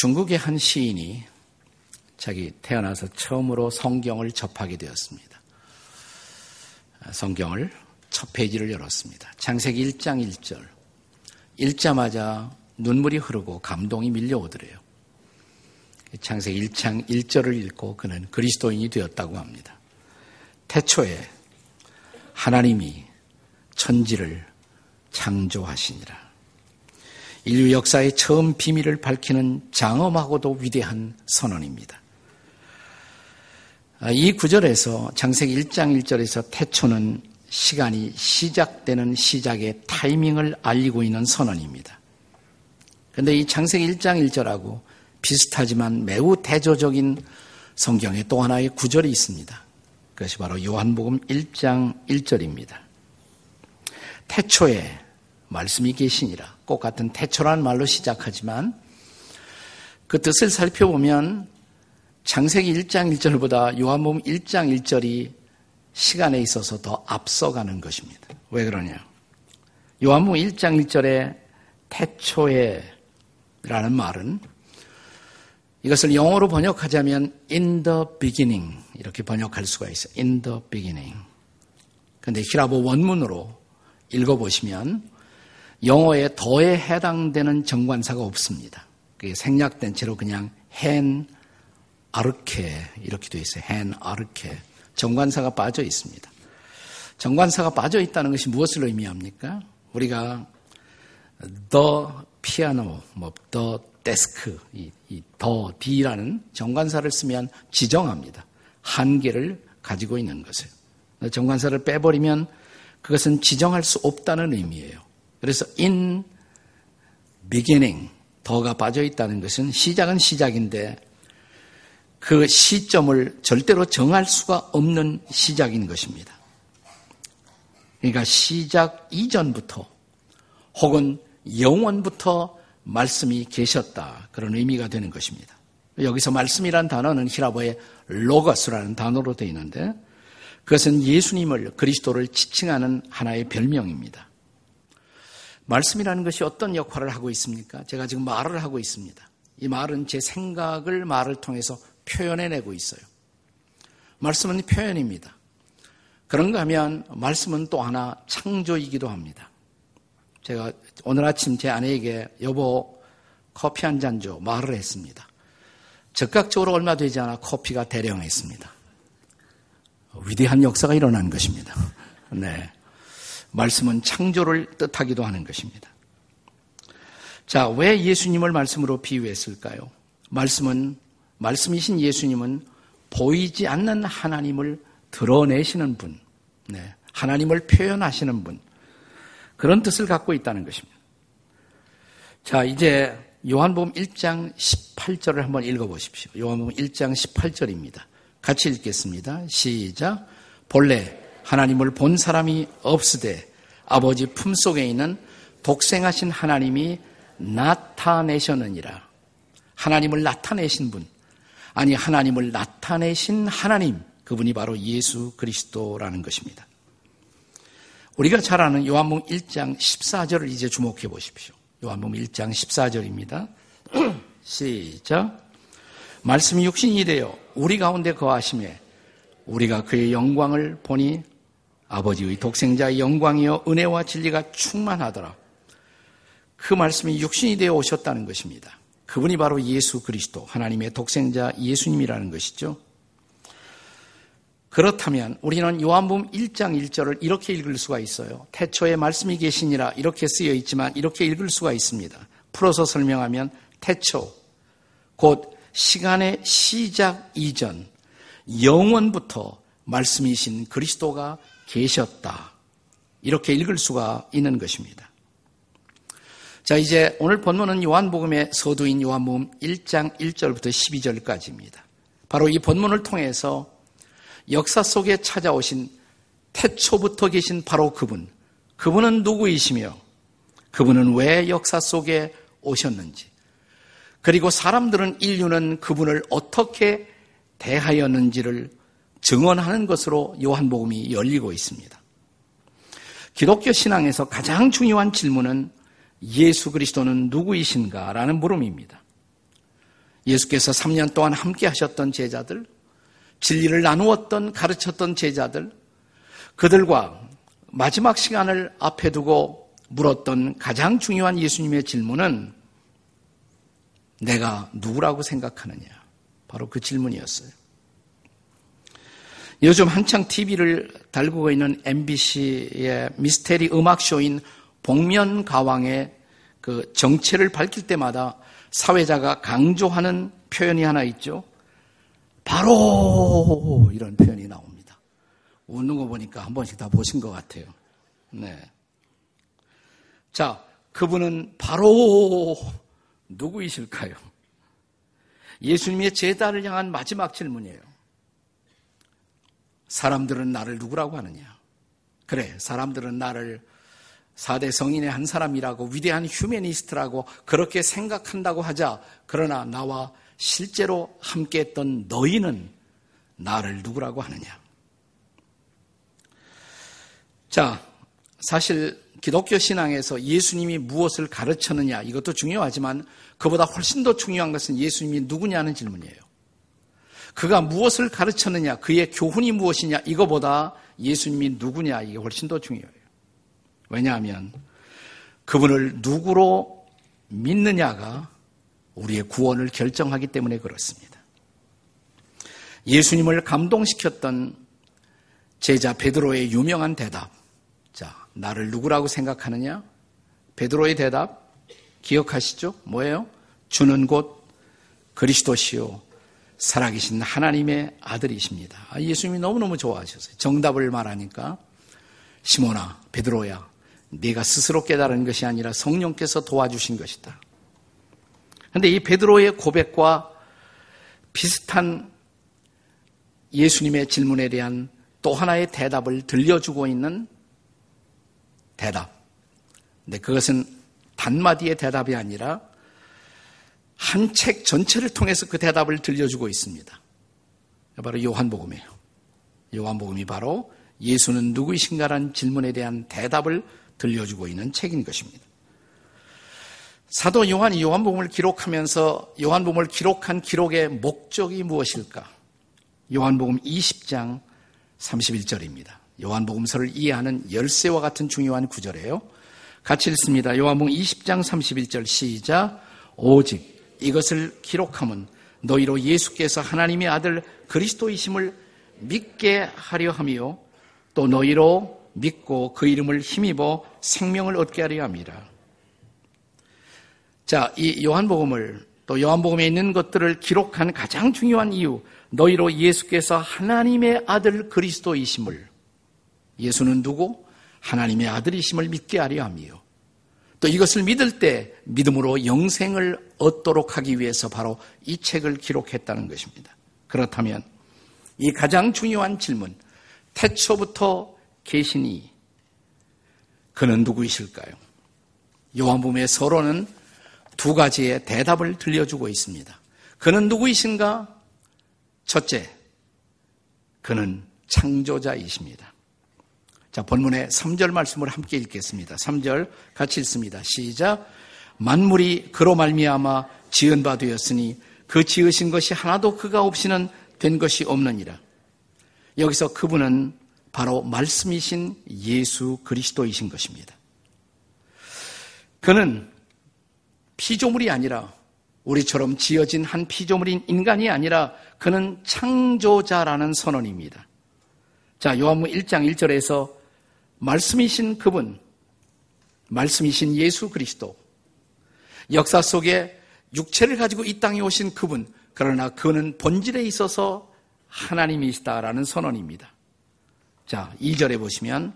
중국의 한 시인이 자기 태어나서 처음으로 성경을 접하게 되었습니다. 성경을 첫 페이지를 열었습니다. 창세기 1장 1절. 읽자마자 눈물이 흐르고 감동이 밀려오더래요. 창세기 1장 1절을 읽고 그는 그리스도인이 되었다고 합니다. 태초에 하나님이 천지를 창조하시니라. 인류 역사의 처음 비밀을 밝히는 장엄하고도 위대한 선언입니다. 이 구절에서 장세기 1장 1절에서 태초는 시간이 시작되는 시작의 타이밍을 알리고 있는 선언입니다. 그런데 이 창세기 1장 1절하고 비슷하지만 매우 대조적인 성경에 또 하나의 구절이 있습니다. 그것이 바로 요한복음 1장 1절입니다. 태초에 말씀이 계시니라. 꼭 같은 태초라는 말로 시작하지만 그 뜻을 살펴보면 창세기 1장 1절보다 요한복음 1장 1절이 시간에 있어서 더 앞서가는 것입니다. 왜 그러냐? 요한복음 1장 1절에 태초에 라는 말은 이것을 영어로 번역하자면 in the beginning 이렇게 번역할 수가 있어요. in the beginning. 근데 히라보 원문으로 읽어보시면 영어에 더에 해당되는 정관사가 없습니다. 그게 생략된 채로 그냥 헨 아르케 이렇게 되어 있어요. 헨 아르케. 정관사가 빠져 있습니다. 정관사가 빠져 있다는 것이 무엇을 의미합니까? 우리가 the piano, 뭐 the desk, 이, 이 the, d라는 정관사를 쓰면 지정합니다. 한계를 가지고 있는 것을. 정관사를 빼버리면 그것은 지정할 수 없다는 의미예요. 그래서 in beginning, 더가 빠져 있다는 것은 시작은 시작인데 그 시점을 절대로 정할 수가 없는 시작인 것입니다. 그러니까 시작 이전부터 혹은 영원부터 말씀이 계셨다. 그런 의미가 되는 것입니다. 여기서 말씀이란 단어는 히라보의 로거스라는 단어로 되어 있는데 그것은 예수님을 그리스도를 지칭하는 하나의 별명입니다. 말씀이라는 것이 어떤 역할을 하고 있습니까? 제가 지금 말을 하고 있습니다. 이 말은 제 생각을 말을 통해서 표현해내고 있어요. 말씀은 표현입니다. 그런가 하면 말씀은 또 하나 창조이기도 합니다. 제가 오늘 아침 제 아내에게 여보 커피 한 잔 줘 말을 했습니다. 즉각적으로 얼마 되지 않아 커피가 대령했습니다. 위대한 역사가 일어난 것입니다. 네. 말씀은 창조를 뜻하기도 하는 것입니다. 자, 왜 예수님을 말씀으로 비유했을까요? 말씀은 말씀이신 예수님은 보이지 않는 하나님을 드러내시는 분, 네, 하나님을 표현하시는 분, 그런 뜻을 갖고 있다는 것입니다. 자, 이제 요한복음 1장 18절을 한번 읽어보십시오. 요한복음 1장 18절입니다. 같이 읽겠습니다. 시작. 본래 하나님을 본 사람이 없으되 아버지 품속에 있는 독생하신 하나님이 나타내셨느니라. 하나님을 나타내신 분. 아니 하나님을 나타내신 하나님 그분이 바로 예수 그리스도라는 것입니다. 우리가 잘 아는 요한복음 1장 14절을 이제 주목해 보십시오. 요한복음 1장 14절입니다. 시작. 말씀이 육신이 되어 우리 가운데 거하심에 우리가 그의 영광을 보니 아버지의 독생자의 영광이여 은혜와 진리가 충만하더라. 그 말씀이 육신이 되어 오셨다는 것입니다. 그분이 바로 예수 그리스도, 하나님의 독생자 예수님이라는 것이죠. 그렇다면 우리는 요한복음 1장 1절을 이렇게 읽을 수가 있어요. 태초에 말씀이 계시니라 이렇게 쓰여 있지만 이렇게 읽을 수가 있습니다. 풀어서 설명하면 태초 곧 시간의 시작 이전 영원부터 말씀이신 그리스도가 계셨다. 이렇게 읽을 수가 있는 것입니다. 자, 이제 오늘 본문은 요한복음의 서두인 요한복음 1장 1절부터 12절까지입니다. 바로 이 본문을 통해서 역사 속에 찾아오신 태초부터 계신 바로 그분, 그분은 누구이시며 그분은 왜 역사 속에 오셨는지, 그리고 사람들은 인류는 그분을 어떻게 대하였는지를 증언하는 것으로 요한복음이 열리고 있습니다. 기독교 신앙에서 가장 중요한 질문은 예수 그리스도는 누구이신가 라는 물음입니다. 예수께서 3년 동안 함께 하셨던 제자들, 진리를 나누었던 가르쳤던 제자들, 그들과 마지막 시간을 앞에 두고 물었던 가장 중요한 예수님의 질문은 내가 누구라고 생각하느냐? 바로 그 질문이었어요. 요즘 한창 TV를 달구고 있는 MBC의 미스테리 음악쇼인 복면가왕의 그 정체를 밝힐 때마다 사회자가 강조하는 표현이 하나 있죠. 바로 이런 표현이 나옵니다. 웃는 거 보니까 한 번씩 다 보신 것 같아요. 네. 자, 그분은 바로 누구이실까요? 예수님의 제자를 향한 마지막 질문이에요. 사람들은 나를 누구라고 하느냐? 그래, 사람들은 나를 4대 성인의 한 사람이라고 위대한 휴메니스트라고 그렇게 생각한다고 하자. 그러나 나와 실제로 함께 했던 너희는 나를 누구라고 하느냐? 자, 사실 기독교 신앙에서 예수님이 무엇을 가르쳤느냐 이것도 중요하지만 그보다 훨씬 더 중요한 것은 예수님이 누구냐는 질문이에요. 그가 무엇을 가르쳤느냐, 그의 교훈이 무엇이냐 이거보다 예수님이 누구냐 이게 훨씬 더 중요해요. 왜냐하면 그분을 누구로 믿느냐가 우리의 구원을 결정하기 때문에 그렇습니다. 예수님을 감동시켰던 제자 베드로의 유명한 대답. 자, 나를 누구라고 생각하느냐? 베드로의 대답 기억하시죠? 뭐예요? 주는 곧 그리스도시요 살아계신 하나님의 아들이십니다. 아, 예수님이 너무너무 좋아하셨어요. 정답을 말하니까 시모나 베드로야 네가 스스로 깨달은 것이 아니라 성령께서 도와주신 것이다. 그런데 이 베드로의 고백과 비슷한 예수님의 질문에 대한 또 하나의 대답을 들려주고 있는 대답. 근데 그것은 단마디의 대답이 아니라 한 책 전체를 통해서 그 대답을 들려주고 있습니다. 바로 요한복음이에요. 요한복음이 바로 예수는 누구이신가라는 질문에 대한 대답을 들려주고 있는 책인 것입니다. 사도 요한이 요한복음을 기록하면서 요한복음을 기록한 기록의 목적이 무엇일까? 요한복음 20장 31절입니다. 요한복음서를 이해하는 열쇠와 같은 중요한 구절이에요. 같이 읽습니다. 요한복음 20장 31절 시작. 오직 이것을 기록함은 너희로 예수께서 하나님의 아들 그리스도이심을 믿게 하려 함이요 또 너희로 믿고 그 이름을 힘입어 생명을 얻게 하려 합니다. 자, 이 요한복음을 또 요한복음에 있는 것들을 기록한 가장 중요한 이유, 너희로 예수께서 하나님의 아들 그리스도이심을 예수는 누구? 하나님의 아들이심을 믿게 하려 함이요. 또 이것을 믿을 때 믿음으로 영생을 얻도록 하기 위해서 바로 이 책을 기록했다는 것입니다. 그렇다면 이 가장 중요한 질문, 태초부터 계시니 그는 누구이실까요? 요한복음의 서론은 두 가지의 대답을 들려주고 있습니다. 그는 누구이신가? 첫째, 그는 창조자이십니다. 자, 본문의 3절 말씀을 함께 읽겠습니다. 3절 같이 읽습니다. 시작. 만물이 그로 말미암아 지은 바 되었으니 그 지으신 것이 하나도 그가 없이는 된 것이 없느니라. 여기서 그분은 바로 말씀이신 예수 그리스도이신 것입니다. 그는 피조물이 아니라 우리처럼 지어진 한 피조물인 인간이 아니라 그는 창조자라는 선언입니다. 자, 요한무 1장 1절에서 말씀이신 그분, 말씀이신 예수 그리스도, 역사 속에 육체를 가지고 이 땅에 오신 그분, 그러나 그는 본질에 있어서 하나님이시다라는 선언입니다. 자, 2절에 보시면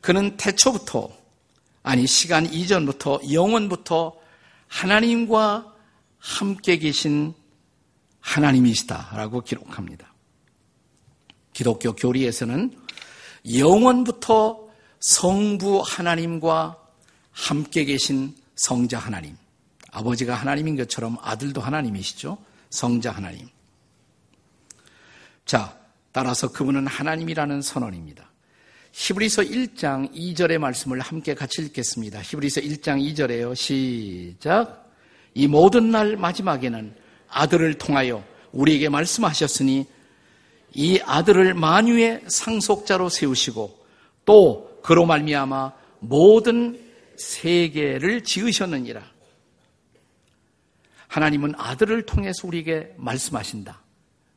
그는 태초부터 아니 시간 이전부터 영원부터 하나님과 함께 계신 하나님이시다라고 기록합니다. 기독교 교리에서는 영원부터 성부 하나님과 함께 계신 성자 하나님. 아버지가 하나님인 것처럼 아들도 하나님이시죠. 성자 하나님. 자, 따라서 그분은 하나님이라는 선언입니다. 히브리서 1장 2절의 말씀을 함께 같이 읽겠습니다. 히브리서 1장 2절에요. 시작. 이 모든 날 마지막에는 아들을 통하여 우리에게 말씀하셨으니 이 아들을 만유의 상속자로 세우시고 또 그로 말미암아 모든 세계를 지으셨느니라. 하나님은 아들을 통해서 우리에게 말씀하신다.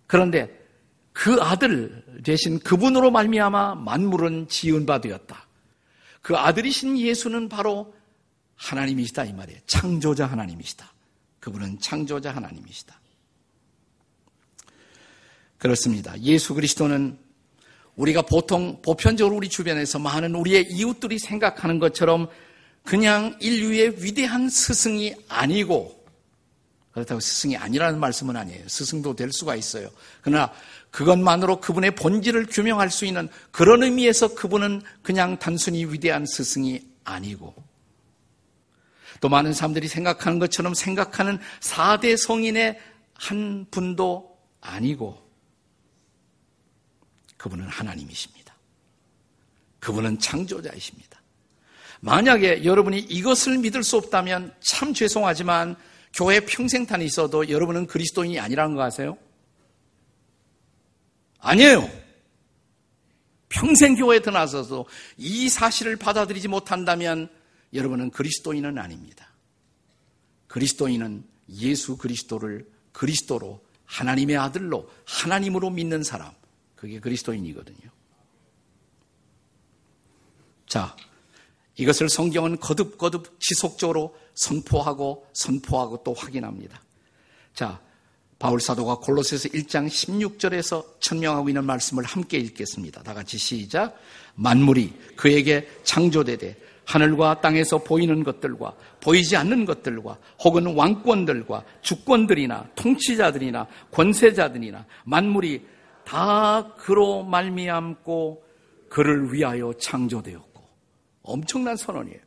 그런데 그 아들 대신 그분으로 말미암아 만물은 지은 바 되었다. 그 아들이신 예수는 바로 하나님이시다 이 말이에요. 창조자 하나님이시다. 그분은 창조자 하나님이시다. 그렇습니다. 예수 그리스도는 우리가 보통 보편적으로 우리 주변에서 많은 우리의 이웃들이 생각하는 것처럼 그냥 인류의 위대한 스승이 아니고 그렇다고 스승이 아니라는 말씀은 아니에요. 스승도 될 수가 있어요. 그러나 그것만으로 그분의 본질을 규명할 수 있는 그런 의미에서 그분은 그냥 단순히 위대한 스승이 아니고 또 많은 사람들이 생각하는 것처럼 생각하는 4대 성인의 한 분도 아니고 그분은 하나님이십니다. 그분은 창조자이십니다. 만약에 여러분이 이것을 믿을 수 없다면 참 죄송하지만 교회 평생탄이 있어도 여러분은 그리스도인이 아니라는 거 아세요? 아니에요. 평생 교회에 드나서도 이 사실을 받아들이지 못한다면 여러분은 그리스도인은 아닙니다. 그리스도인은 예수 그리스도를 그리스도로 하나님의 아들로 하나님으로 믿는 사람. 그게 그리스도인이거든요. 자, 이것을 성경은 거듭거듭 지속적으로 선포하고 선포하고 또 확인합니다. 자, 바울 사도가 골로새서 1장 16절에서 천명하고 있는 말씀을 함께 읽겠습니다. 다 같이 시작. 만물이 그에게 창조되되 하늘과 땅에서 보이는 것들과 보이지 않는 것들과 혹은 왕권들과 주권들이나 통치자들이나 권세자들이나 만물이 다 그로 말미암고 그를 위하여 창조되었고 엄청난 선언이에요.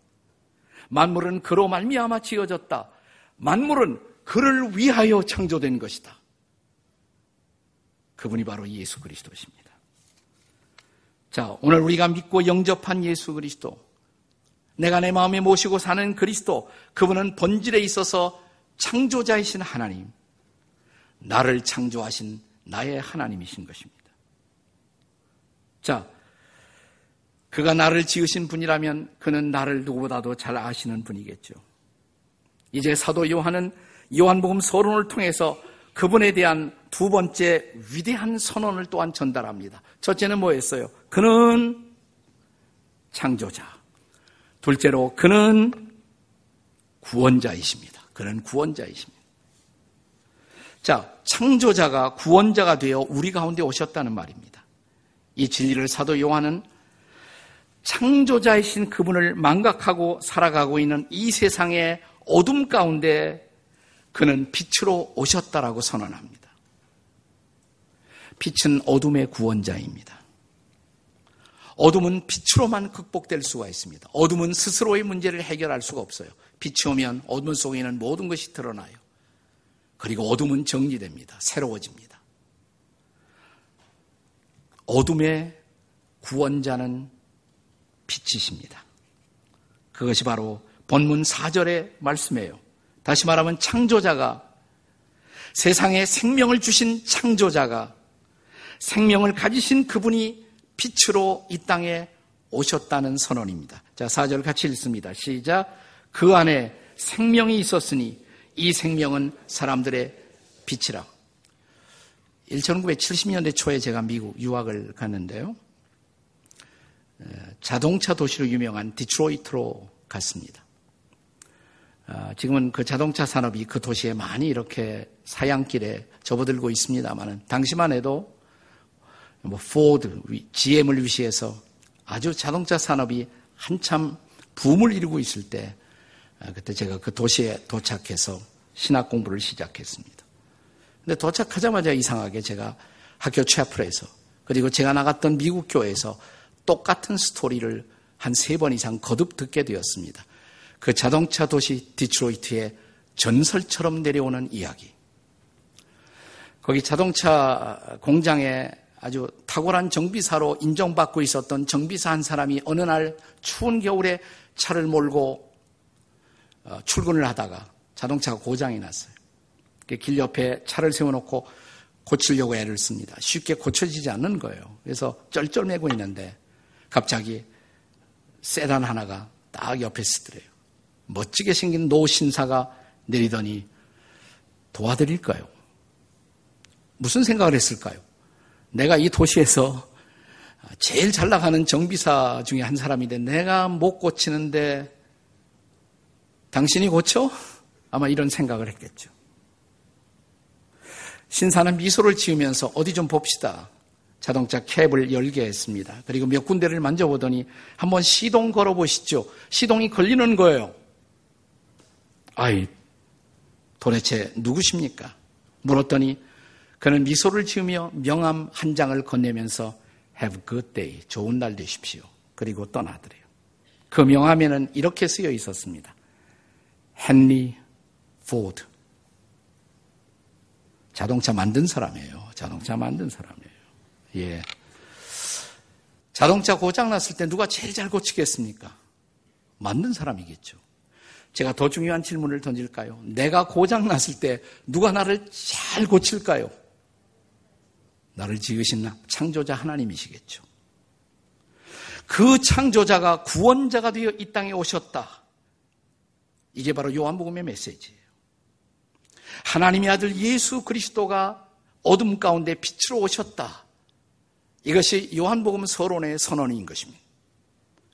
만물은 그로 말미암아 지어졌다. 만물은 그를 위하여 창조된 것이다. 그분이 바로 예수 그리스도십니다. 자, 오늘 우리가 믿고 영접한 예수 그리스도, 내가 내 마음에 모시고 사는 그리스도, 그분은 본질에 있어서 창조자이신 하나님, 나를 창조하신 나의 하나님이신 것입니다. 자, 그가 나를 지으신 분이라면 그는 나를 누구보다도 잘 아시는 분이겠죠. 이제 사도 요한은 요한복음 서론을 통해서 그분에 대한 두 번째 위대한 선언을 또한 전달합니다. 첫째는 뭐였어요? 그는 창조자. 둘째로 그는 구원자이십니다. 그는 구원자이십니다. 자, 창조자가 구원자가 되어 우리 가운데 오셨다는 말입니다. 이 진리를 사도 요한은 창조자이신 그분을 망각하고 살아가고 있는 이 세상의 어둠 가운데 그는 빛으로 오셨다라고 선언합니다. 빛은 어둠의 구원자입니다. 어둠은 빛으로만 극복될 수가 있습니다. 어둠은 스스로의 문제를 해결할 수가 없어요. 빛이 오면 어둠 속에는 모든 것이 드러나요. 그리고 어둠은 정리됩니다. 새로워집니다. 어둠의 구원자는 빛이십니다. 그것이 바로 본문 4절의 말씀이에요. 다시 말하면 창조자가 세상에 생명을 주신 창조자가 생명을 가지신 그분이 빛으로 이 땅에 오셨다는 선언입니다. 자, 4절 같이 읽습니다. 시작. 그 안에 생명이 있었으니 이 생명은 사람들의 빛이라. 1970년대 초에 제가 미국 유학을 갔는데요. 자동차 도시로 유명한 디트로이트로 갔습니다. 아, 지금은 그 자동차 산업이 그 도시에 많이 이렇게 사양길에 접어들고 있습니다만 당시만 해도 뭐 포드, GM을 위시해서 아주 자동차 산업이 한참 붐을 이루고 있을 때 아, 그때 제가 그 도시에 도착해서 신학 공부를 시작했습니다. 근데 도착하자마자 이상하게 제가 학교 채플에서 그리고 제가 나갔던 미국 교회에서 똑같은 스토리를 한 세 번 이상 거듭 듣게 되었습니다. 그 자동차 도시 디트로이트의 전설처럼 내려오는 이야기. 거기 자동차 공장에 아주 탁월한 정비사로 인정받고 있었던 정비사 한 사람이 어느 날 추운 겨울에 차를 몰고 어, 출근을 하다가 자동차가 고장이 났어요. 길 옆에 차를 세워놓고 고치려고 애를 씁니다. 쉽게 고쳐지지 않는 거예요. 그래서 쩔쩔매고 있는데 갑자기 세단 하나가 딱 옆에 쓰더래요. 멋지게 생긴 노 신사가 내리더니 도와드릴까요? 무슨 생각을 했을까요? 내가 이 도시에서 제일 잘 나가는 정비사 중에 한 사람인데 내가 못 고치는데 당신이 고쳐? 아마 이런 생각을 했겠죠. 신사는 미소를 지으면서 어디 좀 봅시다. 자동차 캡을 열게 했습니다. 그리고 몇 군데를 만져보더니 한번 시동 걸어보시죠. 시동이 걸리는 거예요. 아이, 도대체 누구십니까? 물었더니 그는 미소를 지으며 명함 한 장을 건네면서 Have good day. 좋은 날 되십시오. 그리고 떠나더래요. 그 명함에는 이렇게 쓰여 있었습니다. 헨리 포드. 자동차 만든 사람이에요. 자동차 만든 사람이에요. 예. 자동차 고장 났을 때 누가 제일 잘 고치겠습니까? 만든 사람이겠죠. 제가 더 중요한 질문을 던질까요? 내가 고장 났을 때 누가 나를 잘 고칠까요? 나를 지으신 창조자 하나님이시겠죠. 그 창조자가 구원자가 되어 이 땅에 오셨다. 이게 바로 요한복음의 메시지예요. 하나님의 아들 예수 그리스도가 어둠 가운데 빛으로 오셨다. 이것이 요한복음 서론의 선언인 것입니다.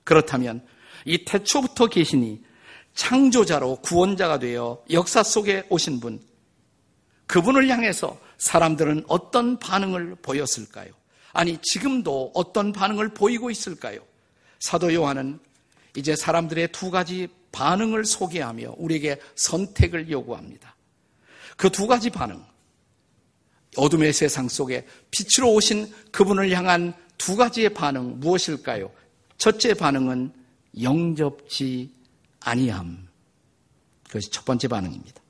그렇다면 이 태초부터 계시니 창조자로 구원자가 되어 역사 속에 오신 분, 그분을 향해서 사람들은 어떤 반응을 보였을까요? 아니, 지금도 어떤 반응을 보이고 있을까요? 사도 요한은 이제 사람들의 두 가지 반응을 소개하며 우리에게 선택을 요구합니다. 그 두 가지 반응. 어둠의 세상 속에 빛으로 오신 그분을 향한 두 가지의 반응 무엇일까요? 첫째 반응은 영접지 아니함. 그것이 첫 번째 반응입니다.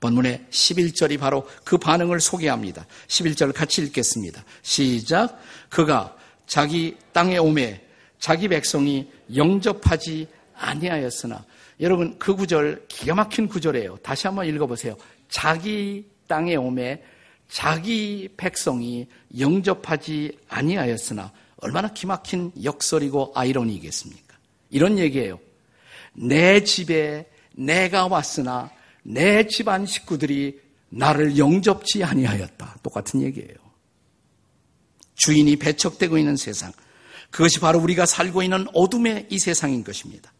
본문의 11절이 바로 그 반응을 소개합니다. 11절 같이 읽겠습니다. 시작. 그가 자기 땅에 오매 자기 백성이 영접하지 아니하였으나 여러분 그 구절 기가 막힌 구절이에요. 다시 한번 읽어보세요. 자기 땅에 오매 자기 백성이 영접하지 아니하였으나 얼마나 기막힌 역설이고 아이러니겠습니까? 이런 얘기예요. 내 집에 내가 왔으나 내 집안 식구들이 나를 영접지 아니하였다. 똑같은 얘기예요. 주인이 배척되고 있는 세상. 그것이 바로 우리가 살고 있는 어둠의 이 세상인 것입니다.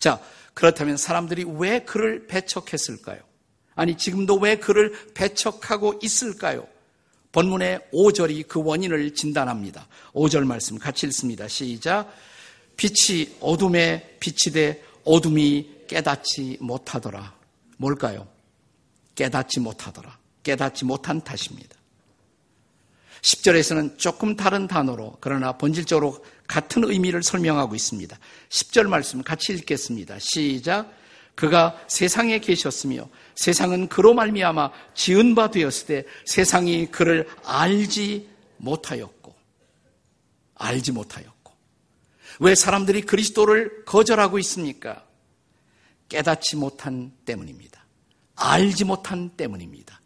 자, 그렇다면 사람들이 왜 그를 배척했을까요? 아니, 지금도 왜 그를 배척하고 있을까요? 본문의 5절이 그 원인을 진단합니다. 5절 말씀 같이 읽습니다. 시작. 빛이 어둠에 빛이 돼 어둠이 깨닫지 못하더라. 뭘까요? 깨닫지 못하더라. 깨닫지 못한 탓입니다. 10절에서는 조금 다른 단어로 그러나 본질적으로 같은 의미를 설명하고 있습니다. 10절 말씀 같이 읽겠습니다. 시작. 그가 세상에 계셨으며 세상은 그로 말미암아 지은 바 되었을 때 세상이 그를 알지 못하였고 알지 못하였고 왜 사람들이 그리스도를 거절하고 있습니까? 깨닫지 못한 때문입니다. 알지 못한 때문입니다.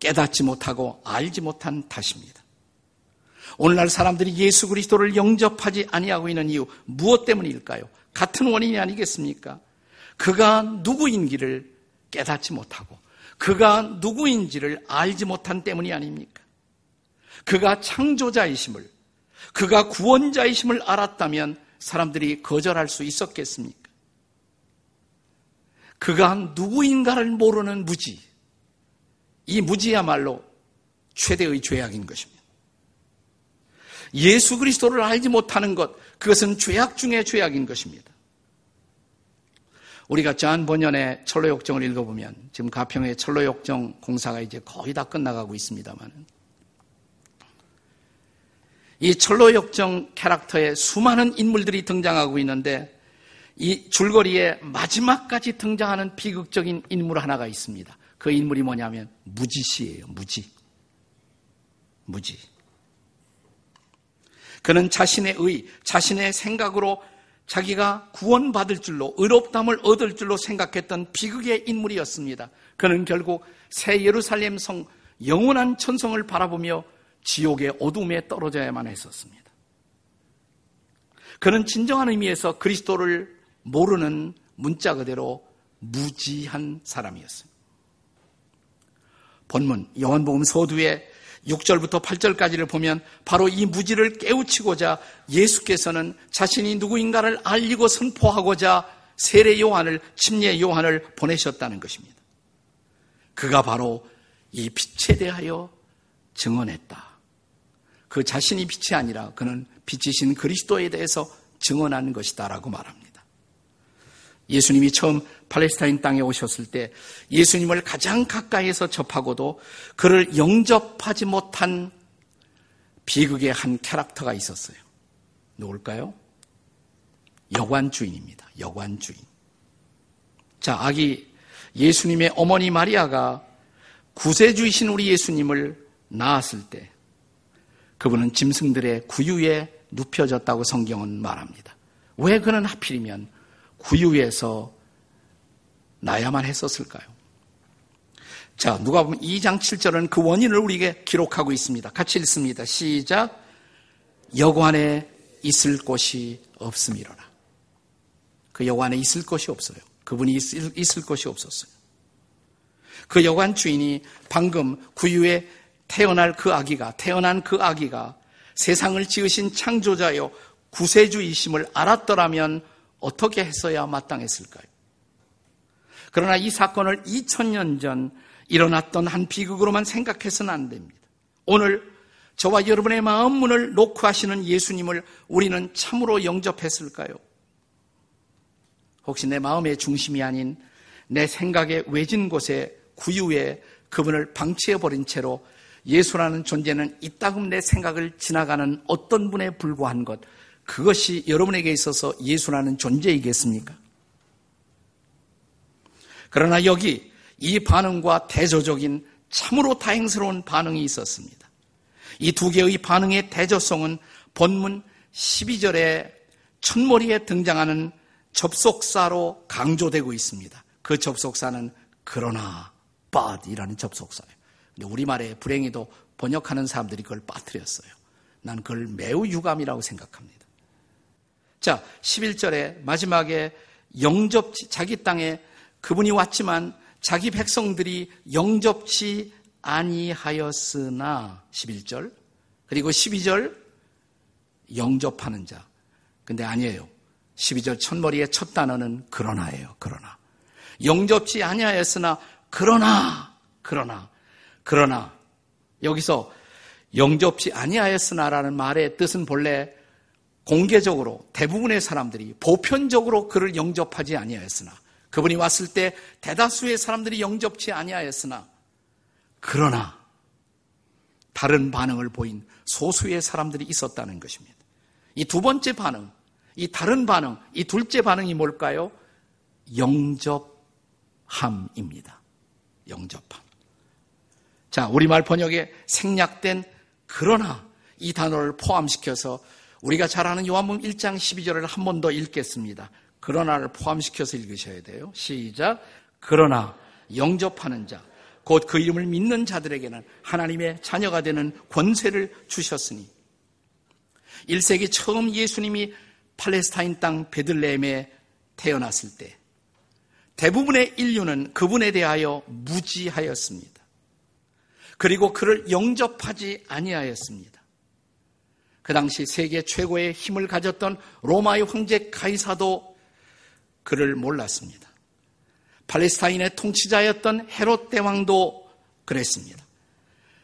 깨닫지 못하고 알지 못한 탓입니다. 오늘날 사람들이 예수 그리스도를 영접하지 아니하고 있는 이유 무엇 때문일까요? 같은 원인이 아니겠습니까? 그가 누구인지를 깨닫지 못하고 그가 누구인지를 알지 못한 때문이 아닙니까? 그가 창조자이심을 그가 구원자이심을 알았다면 사람들이 거절할 수 있었겠습니까? 그가 누구인가를 모르는 무지. 이 무지야말로 최대의 죄악인 것입니다. 예수 그리스도를 알지 못하는 것, 그것은 죄악 중의 죄악인 것입니다. 우리가 전 번연의 철로역정을 읽어보면 지금 가평의 철로역정 공사가 이제 거의 다 끝나가고 있습니다만 이 철로역정 캐릭터에 수많은 인물들이 등장하고 있는데 이 줄거리에 마지막까지 등장하는 비극적인 인물 하나가 있습니다. 그 인물이 뭐냐면 무지씨예요. 무지. 무지. 그는 자신의 의, 자신의 생각으로 자기가 구원받을 줄로 의롭담을 얻을 줄로 생각했던 비극의 인물이었습니다. 그는 결국 새 예루살렘 성 영원한 천성을 바라보며 지옥의 어둠에 떨어져야만 했었습니다. 그는 진정한 의미에서 그리스도를 모르는 문자 그대로 무지한 사람이었습니다. 본문 요한복음 서두에 6절부터 8절까지를 보면 바로 이 무지를 깨우치고자 예수께서는 자신이 누구인가를 알리고 선포하고자 세례 요한을 침례 요한을 보내셨다는 것입니다. 그가 바로 이 빛에 대하여 증언했다. 그 자신이 빛이 아니라 그는 빛이신 그리스도에 대해서 증언하는 것이다라고 말합니다. 예수님이 처음 팔레스타인 땅에 오셨을 때 예수님을 가장 가까이에서 접하고도 그를 영접하지 못한 비극의 한 캐릭터가 있었어요. 누굴까요? 여관 주인입니다. 여관 주인. 자, 아기 예수님의 어머니 마리아가 구세주이신 우리 예수님을 낳았을 때 그분은 짐승들의 구유에 눕혀졌다고 성경은 말합니다. 왜 그는 하필이면 구유에서 나야만 했었을까요? 자, 누가 보면 2장 7절은 그 원인을 우리에게 기록하고 있습니다. 같이 읽습니다. 시작. 여관에 있을 곳이 없음이로라. 그 여관에 있을 곳이 없어요. 그분이 있을, 있을 곳이 없었어요. 그 여관 주인이 방금 구유에 태어날 그 아기가, 태어난 그 아기가 세상을 지으신 창조자여 구세주이심을 알았더라면 어떻게 했어야 마땅했을까요? 그러나 이 사건을 2000년 전 일어났던 한 비극으로만 생각해서는 안 됩니다. 오늘 저와 여러분의 마음 문을 놓고 하시는 예수님을 우리는 참으로 영접했을까요? 혹시 내 마음의 중심이 아닌 내 생각의 외진 곳에 구유에 그분을 방치해버린 채로 예수라는 존재는 이따금 내 생각을 지나가는 어떤 분에 불과한 것, 그것이 여러분에게 있어서 예수라는 존재이겠습니까? 그러나 여기 이 반응과 대조적인 참으로 다행스러운 반응이 있었습니다. 이 두 개의 반응의 대조성은 본문 12절에 첫머리에 등장하는 접속사로 강조되고 있습니다. 그 접속사는 그러나 but이라는 접속사예요. 근데 우리말에 불행히도 번역하는 사람들이 그걸 빠뜨렸어요. 난 그걸 매우 유감이라고 생각합니다. 자, 11절에 마지막에 영접치, 자기 땅에 그분이 왔지만 자기 백성들이 영접치 아니하였으나 11절 그리고 12절 영접하는 자. 근데 아니에요. 12절 첫머리의 첫 단어는 그러나예요. 그러나. 영접치 아니하였으나 그러나 그러나 그러나 여기서 영접치 아니하였으나라는 말의 뜻은 본래 공개적으로 대부분의 사람들이 보편적으로 그를 영접하지 아니하였으나 그분이 왔을 때 대다수의 사람들이 영접치 아니하였으나 그러나 다른 반응을 보인 소수의 사람들이 있었다는 것입니다. 이 두 번째 반응, 이 다른 반응, 이 둘째 반응이 뭘까요? 영접함입니다. 영접함. 자, 우리말 번역에 생략된 그러나 이 단어를 포함시켜서 우리가 잘 아는 요한복음 1장 12절을 한 번 더 읽겠습니다. 그러나를 포함시켜서 읽으셔야 돼요. 시작. 그러나 영접하는 자, 곧 그 이름을 믿는 자들에게는 하나님의 자녀가 되는 권세를 주셨으니 1세기 처음 예수님이 팔레스타인 땅 베들레헴에 태어났을 때 대부분의 인류는 그분에 대하여 무지하였습니다. 그리고 그를 영접하지 아니하였습니다. 그 당시 세계 최고의 힘을 가졌던 로마의 황제 가이사도 그를 몰랐습니다. 팔레스타인의 통치자였던 헤롯 대왕도 그랬습니다.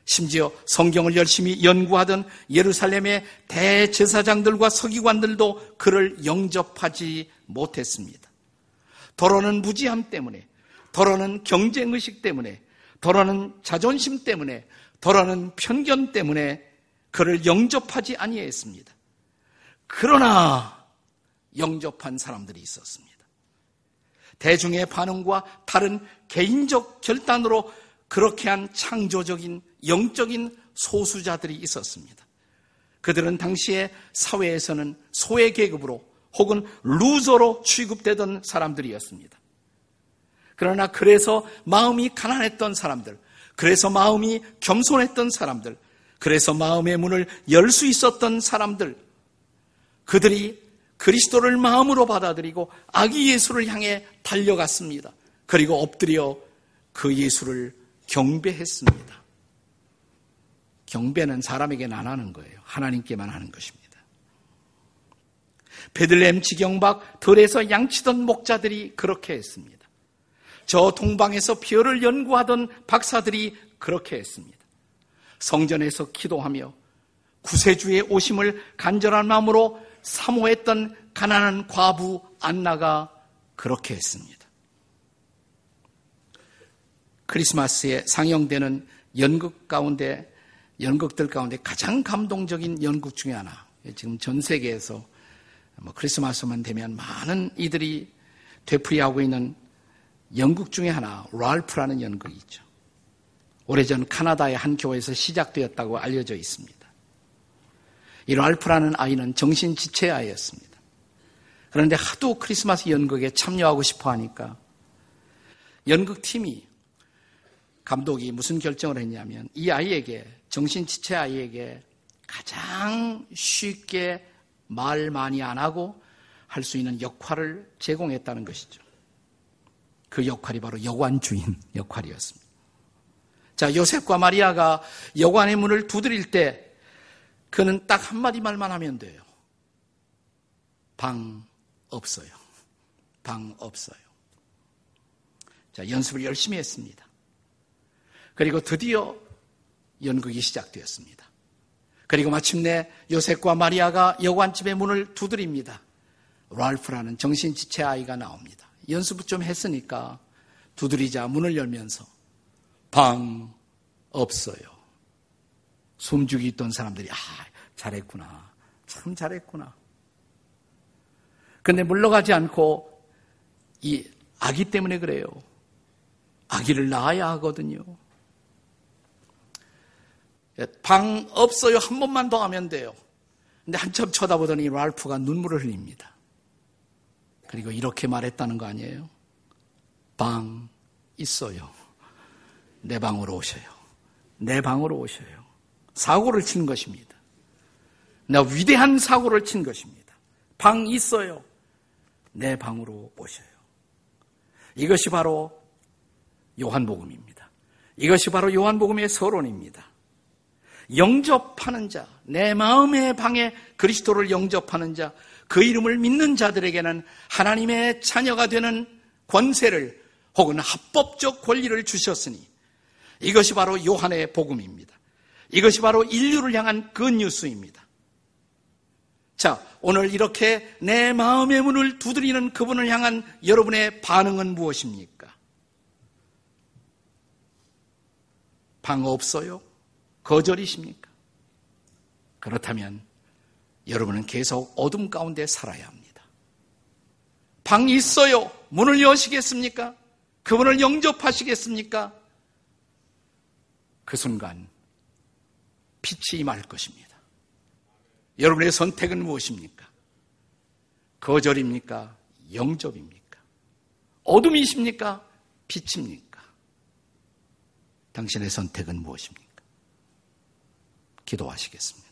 심지어 성경을 열심히 연구하던 예루살렘의 대제사장들과 서기관들도 그를 영접하지 못했습니다. 더러는 무지함 때문에, 더러는 경쟁의식 때문에, 더러는 자존심 때문에, 더러는 편견 때문에 그를 영접하지 아니했습니다. 그러나 영접한 사람들이 있었습니다. 대중의 반응과 다른 개인적 결단으로 그렇게 한 창조적인 영적인 소수자들이 있었습니다. 그들은 당시의 사회에서는 소외 계급으로 혹은 루저로 취급되던 사람들이었습니다. 그러나 그래서 마음이 가난했던 사람들, 그래서 마음이 겸손했던 사람들, 그래서 마음의 문을 열 수 있었던 사람들, 그들이 그리스도를 마음으로 받아들이고 아기 예수를 향해 달려갔습니다. 그리고 엎드려 그 예수를 경배했습니다. 경배는 사람에게는 안 하는 거예요. 하나님께만 하는 것입니다. 베들렘 지경박 들에서 양치던 목자들이 그렇게 했습니다. 저 동방에서 별을 연구하던 박사들이 그렇게 했습니다. 성전에서 기도하며 구세주의 오심을 간절한 마음으로 사모했던 가난한 과부 안나가 그렇게 했습니다. 크리스마스에 상영되는 연극 가운데 연극들 가운데 가장 감동적인 연극 중에 하나. 지금 전 세계에서 뭐 크리스마스만 되면 많은 이들이 되풀이하고 있는 연극 중에 하나, 랄프라는 연극이 있죠. 오래전 카나다의 한 교회에서 시작되었다고 알려져 있습니다. 이 랄프라는 아이는 정신 지체 아이였습니다. 그런데 하도 크리스마스 연극에 참여하고 싶어 하니까 연극팀이 감독이 무슨 결정을 했냐면 이 아이에게 정신 지체 아이에게 가장 쉽게 말 많이 안 하고 할 수 있는 역할을 제공했다는 것이죠. 그 역할이 바로 여관 주인 역할이었습니다. 자, 요셉과 마리아가 여관의 문을 두드릴 때 그는 딱 한마디 말만 하면 돼요. 방 없어요. 방 없어요. 자, 연습을 열심히 했습니다. 그리고 드디어 연극이 시작되었습니다. 그리고 마침내 요셉과 마리아가 여관집의 문을 두드립니다. 랄프라는 정신지체 아이가 나옵니다. 연습을 좀 했으니까 두드리자 문을 열면서 방 없어요. 숨죽이 있던 사람들이 아 잘했구나. 참 잘했구나. 근데 물러가지 않고 이 아기 때문에 그래요. 아기를 낳아야 하거든요. 방 없어요. 한 번만 더 하면 돼요. 근데 한참 쳐다보더니 랄프가 눈물을 흘립니다. 그리고 이렇게 말했다는 거 아니에요? 방 있어요. 내 방으로 오셔요. 내 방으로 오셔요. 사고를 친 것입니다. 나 위대한 사고를 친 것입니다. 방 있어요. 내 방으로 오셔요. 이것이 바로 요한복음입니다. 이것이 바로 요한복음의 서론입니다. 영접하는 자, 내 마음의 방에 그리스도를 영접하는 자, 그 이름을 믿는 자들에게는 하나님의 자녀가 되는 권세를 혹은 합법적 권리를 주셨으니 이것이 바로 요한의 복음입니다. 이것이 바로 인류를 향한 그 뉴스입니다. 자, 오늘 이렇게 내 마음의 문을 두드리는 그분을 향한 여러분의 반응은 무엇입니까? 방 없어요? 거절이십니까? 그렇다면 여러분은 계속 어둠 가운데 살아야 합니다. 방이 있어요. 문을 여시겠습니까? 그분을 영접하시겠습니까? 그 순간 빛이 임할 것입니다. 여러분의 선택은 무엇입니까? 거절입니까? 영접입니까? 어둠이십니까? 빛입니까? 당신의 선택은 무엇입니까? 기도하시겠습니다.